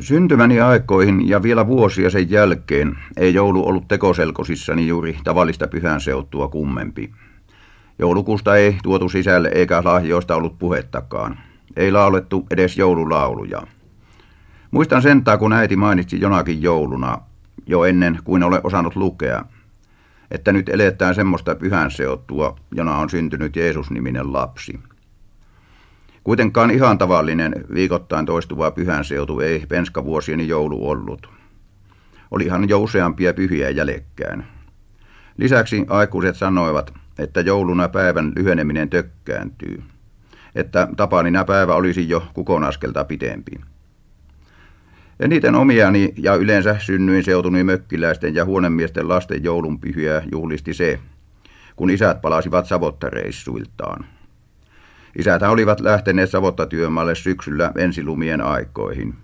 Syntymäni aikoihin ja vielä vuosia sen jälkeen ei joulu ollut tekoselkosissani juuri tavallista pyhän seuttua kummempi. Joulukuusta ei tuotu sisälle eikä lahjoista ollut puhettakaan. Ei laulettu edes joululauluja. Muistan sentään, kun äiti mainitsi jonakin jouluna, jo ennen kuin olen osannut lukea, että nyt eletään semmoista pyhän seuttua, jona on syntynyt Jeesus-niminen lapsi. Kuitenkaan ihan tavallinen viikoittain toistuva pyhän seutu ei penskavuosieni joulu ollut. Olihan jo useampia pyhiä jäljekkään. Lisäksi aikuiset sanoivat, että jouluna päivän lyheneminen tökkääntyy. Että tapanina päivä olisi jo kukonaskelta pitempi. Eniten omiani ja yleensä synnyin seutuni mökkiläisten ja huonemiesten lasten joulunpyhiä juhlisti se, kun isät palasivat savottareissuiltaan. Isätä olivat lähteneet savottatyömaalle syksyllä ensilumien aikoihin.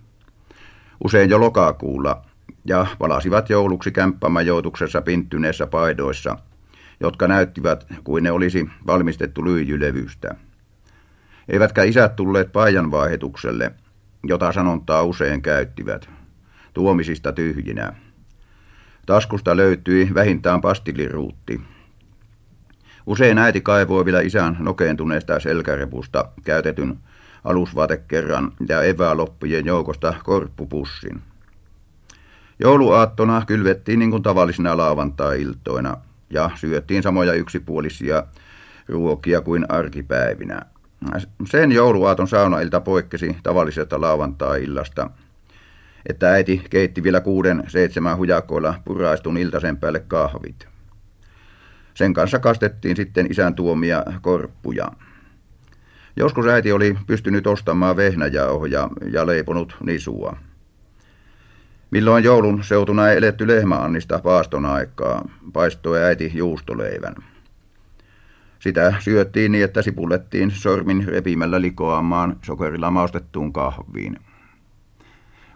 Usein jo lokakuulla, ja palasivat jouluksi kämppämajoituksessa pinttyneessä paidoissa, jotka näyttivät kuin ne olisi valmistettu lyijylevystä. Eivätkä isät tulleet paijan vaihitukselle, jota sanontaa usein käyttivät, tuomisista tyhjinä. Taskusta löytyi vähintään pastiliruutti, Usein äiti kaivoi vielä isän nokeentuneesta selkärepusta käytetyn alusvaatekerran ja evääloppujen joukosta korppupussin. Jouluaattona kylvettiin niin kuin tavallisina lauantai-iltoina ja syöttiin samoja yksipuolisia ruokia kuin arkipäivinä. Sen jouluaaton saunailta poikkesi tavallisesta lauantai-illasta, että äiti keitti vielä kuuden seitsemän hujakoilla puraistun iltasen päälle kahvit. Sen kanssa kastettiin sitten isän tuomia korppuja. Joskus äiti oli pystynyt ostamaan vehnäjauhoja ja leiponut nisua. Milloin joulun seutuna ei eletty lehmäannista paaston aikaa, paistoi äiti juustoleivän. Sitä syöttiin niin, että sipullettiin sormin repimällä likoamaan sokerilla maustettuun kahviin.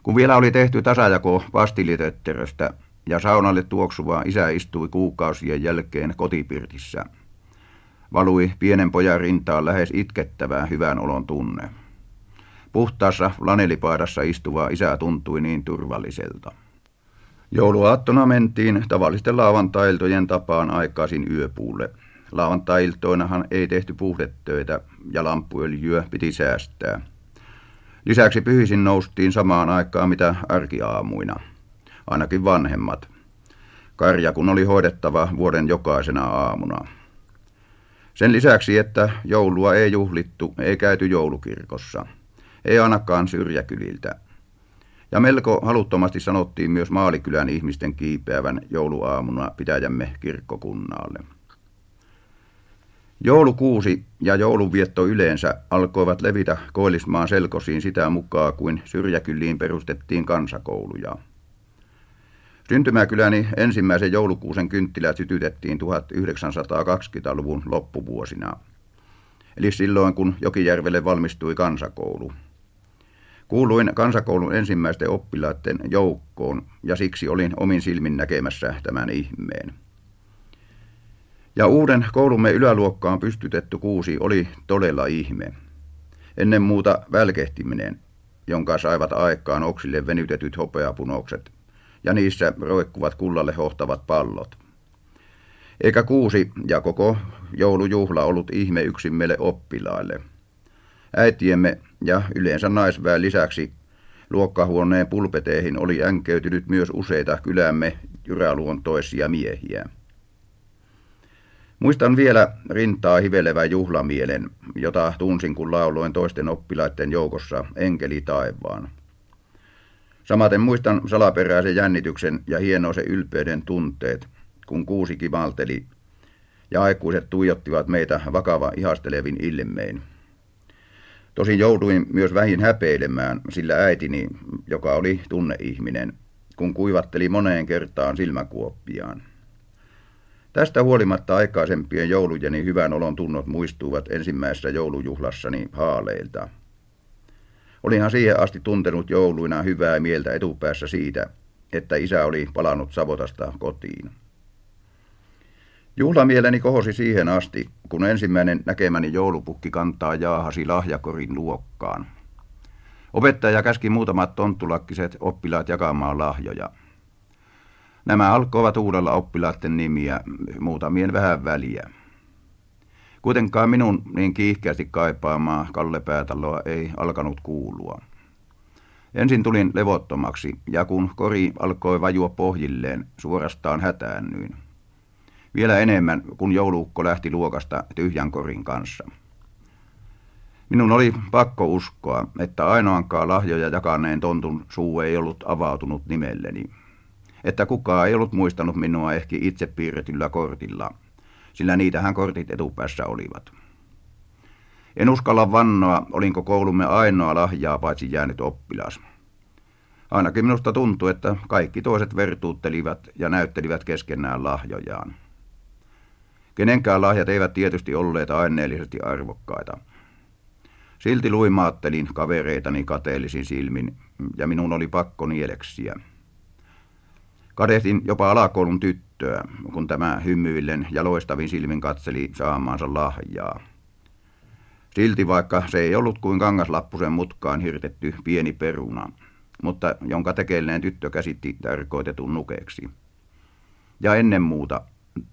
Kun vielä oli tehty tasajako pastilitötteröstä, ja saunalle tuoksuva isä istui kuukausien jälkeen kotipirtissä. Valui pienen pojan rintaan lähes itkettävää hyvän olon tunne. Puhtaassa lanelipaidassa istuva isä tuntui niin turvalliselta. Jouluaattona mentiin tavallisten lauantailtojen tapaan aikaisin yöpuulle. Lauantailtoinahan ei tehty puhdetöitä ja lampuöljyä piti säästää. Lisäksi pyhisin noustiin samaan aikaan mitä arkiaamuina – ainakin vanhemmat. Karja kun oli hoidettava vuoden jokaisena aamuna. Sen lisäksi, että joulua ei juhlittu, ei käyty joulukirkossa. Ei ainakaan syrjäkyliltä. Ja melko haluttomasti sanottiin myös Maalikylän ihmisten kiipeävän jouluaamuna pitäjämme kirkkokunnaalle. Joulukuusi ja joulunvietto yleensä alkoivat levitä koillismaan selkosiin sitä mukaan, kuin syrjäkyliin perustettiin kansakouluja. Syntymäkyläni ensimmäisen joulukuusen kynttilät sytytettiin 1920-luvun loppuvuosina, eli silloin kun Jokijärvelle valmistui kansakoulu. Kuuluin kansakoulun ensimmäisten oppilaiden joukkoon ja siksi olin omin silmin näkemässä tämän ihmeen. Ja uuden koulumme yläluokkaan pystytetty kuusi oli todella ihme. Ennen muuta välkehtiminen, jonka saivat aikaan oksille venytetyt hopeapunokset – ja niissä roikkuvat kullalle hohtavat pallot. Eikä kuusi ja koko joulujuhla ollut ihme yksin meille oppilaille. Äitiemme ja yleensä naisväen lisäksi luokkahuoneen pulpeteihin oli änkeytynyt myös useita kylämme jyräluontoisia miehiä. Muistan vielä rintaa hivelevän juhlamielen, jota tunsin kun lauloin toisten oppilaiden joukossa enkeli taivaan. Samaten muistan salaperäisen jännityksen ja hienoisen ylpeyden tunteet, kun kuusi kimalteli ja aikuiset tuijottivat meitä vakava ihastelevin ilmein. Tosin jouduin myös vähin häpeilemään, sillä äitini, joka oli tunneihminen, kun kuivatteli moneen kertaan silmäkuoppiaan. Tästä huolimatta aikaisempien joulujeni hyvän olon tunnot muistuvat ensimmäisessä joulujuhlassani haaleilta – Olinhan siihen asti tuntenut jouluina hyvää mieltä etupäässä siitä, että isä oli palannut Savotasta kotiin. Juhlamieleni kohosi siihen asti, kun ensimmäinen näkemäni joulupukki kantaa jaahasi lahjakorin luokkaan. Opettaja käski muutamat tonttulakkiset oppilaat jakamaan lahjoja. Nämä alkoivat uudella oppilaiden nimiä, muutamien vähän väliä. Kuitenkaan minun niin kiihkeästi kaipaamaa Kalle Päätaloa ei alkanut kuulua. Ensin tulin levottomaksi, ja kun kori alkoi vajua pohjilleen, suorastaan hätäännyin. Vielä enemmän, kun jouluukko lähti luokasta tyhjän korin kanssa. Minun oli pakko uskoa, että ainoankaan lahjoja jakaneen tontun suu ei ollut avautunut nimelleni. Että kukaan ei ollut muistanut minua ehkä itse piirretyllä kortilla, sillä niitähän kortit etupäässä olivat. En uskalla vannoa, olinko koulumme ainoa lahjaa paitsi jäänyt oppilas. Ainakin minusta tuntui, että kaikki toiset vertuuttelivat ja näyttelivät keskenään lahjojaan. Kenenkään lahjat eivät tietysti olleet aineellisesti arvokkaita. Silti luimaattelin kavereitani kateellisin silmin, ja minun oli pakko nieleksiä. Kadehdin jopa alakoulun tyttöä, kun tämä hymyillen ja loistavin silmin katseli saamaansa lahjaa. Silti vaikka se ei ollut kuin kangaslappusen mutkaan hirtetty pieni peruna, mutta jonka tekelleen tyttö käsitti tarkoitetun nukeeksi. Ja ennen muuta,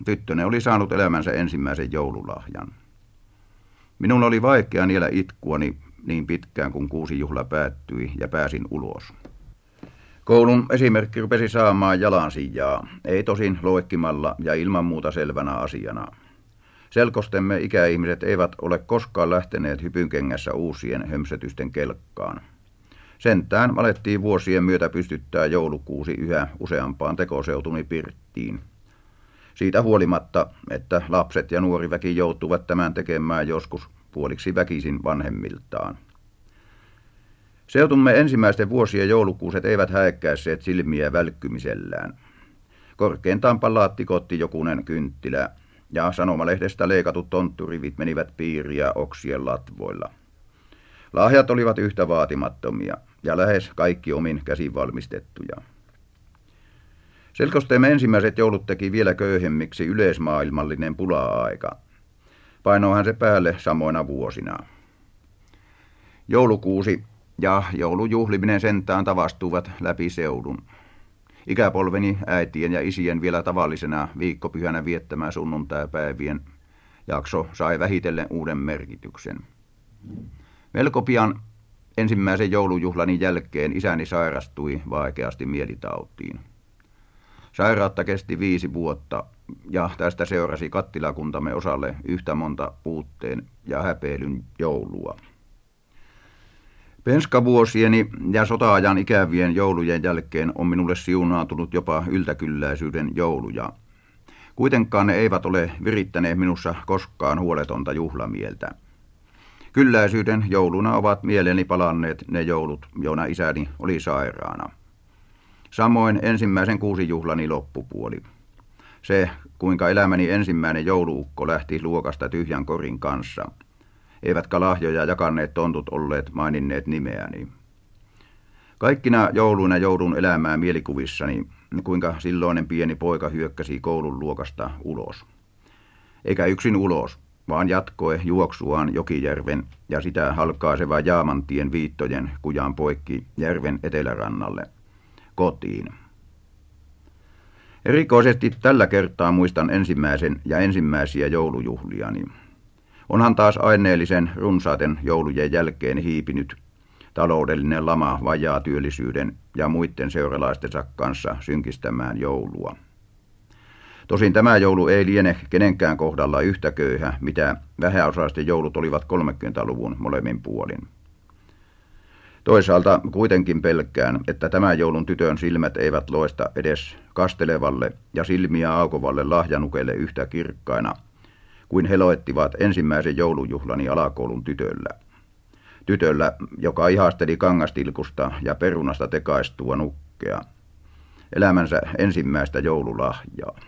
tyttöne oli saanut elämänsä ensimmäisen joululahjan. Minun oli vaikea niellä itkuani niin pitkään, kun kuusi juhla päättyi ja pääsin ulos. Koulun esimerkki rupesi saamaan jalansijaa, ei tosin loikkimalla ja ilman muuta selvänä asiana. Selkostemme ikäihmiset eivät ole koskaan lähteneet hypynkengässä uusien hömsetysten kelkkaan. Sentään alettiin vuosien myötä pystyttää joulukuusi yhä useampaan tekoseutuni pirttiin. Siitä huolimatta, että lapset ja nuori väki joutuvat tämän tekemään joskus puoliksi väkisin vanhemmiltaan. Seutumme ensimmäisten vuosien joulukuuset eivät häekkäisseet silmiä välkkymisellään. Korkeintaan palaattikotti jokunen kynttilä, ja sanomalehdestä leikatut tontturivit menivät piiriä oksien latvoilla. Lahjat olivat yhtä vaatimattomia, ja lähes kaikki omin käsin valmistettuja. Selkosteemme ensimmäiset joulut teki vielä köyhemmiksi yleismaailmallinen pula-aika. Painoihan se päälle samoina vuosina. Joulukuusi ja joulujuhliminen sentään tavastuvat läpi seudun. Ikäpolveni äitien ja isien vielä tavallisena viikkopyhänä viettämään sunnuntaipäivien jakso sai vähitellen uuden merkityksen. Melko pian ensimmäisen joulujuhlani jälkeen isäni sairastui vaikeasti mielitautiin. Sairautta kesti viisi vuotta ja tästä seurasi kattilakuntamme osalle yhtä monta puutteen ja häpeilyn joulua. Penskavuosieni ja sotaajan ikävien joulujen jälkeen on minulle siunaantunut jopa yltäkylläisyyden jouluja. Kuitenkaan ne eivät ole virittäneet minussa koskaan huoletonta juhlamieltä. Kylläisyyden jouluna ovat mieleeni palanneet ne joulut, joina isäni oli sairaana. Samoin ensimmäisen kuusi juhlani loppupuoli. Se, kuinka elämäni ensimmäinen jouluukko lähti luokasta tyhjän korin kanssa. Eivätkä lahjoja jakaneet tontut olleet maininneet nimeäni. Kaikkina jouluina joudun elämään mielikuvissani, kuinka silloinen pieni poika hyökkäsi koulun luokasta ulos. Eikä yksin ulos, vaan jatkoe juoksuaan Jokijärven ja sitä halkaaseva Jaamantien viittojen kujan poikki järven etelärannalle – kotiin. Erikoisesti tällä kertaa muistan ensimmäisen ja ensimmäisiä joulujuhliani. Onhan taas aineellisen runsaaten joulujen jälkeen hiipinyt taloudellinen lama vajaa työllisyyden ja muiden seuralaistensa kanssa synkistämään joulua. Tosin tämä joulu ei liene kenenkään kohdalla yhtä köyhä, mitä vähäosaisten joulut olivat 30-luvun molemmin puolin. Toisaalta kuitenkin pelkään, että tämän joulun tytön silmät eivät loista edes kastelevalle ja silmiä aukovalle lahjanukelle yhtä kirkkaina, kuin he loettivat ensimmäisen joulujuhlani alakoulun tytöllä. Tytöllä, joka ihasteli kangastilkusta ja perunasta tekaistua nukkea. Elämänsä ensimmäistä joululahjaa.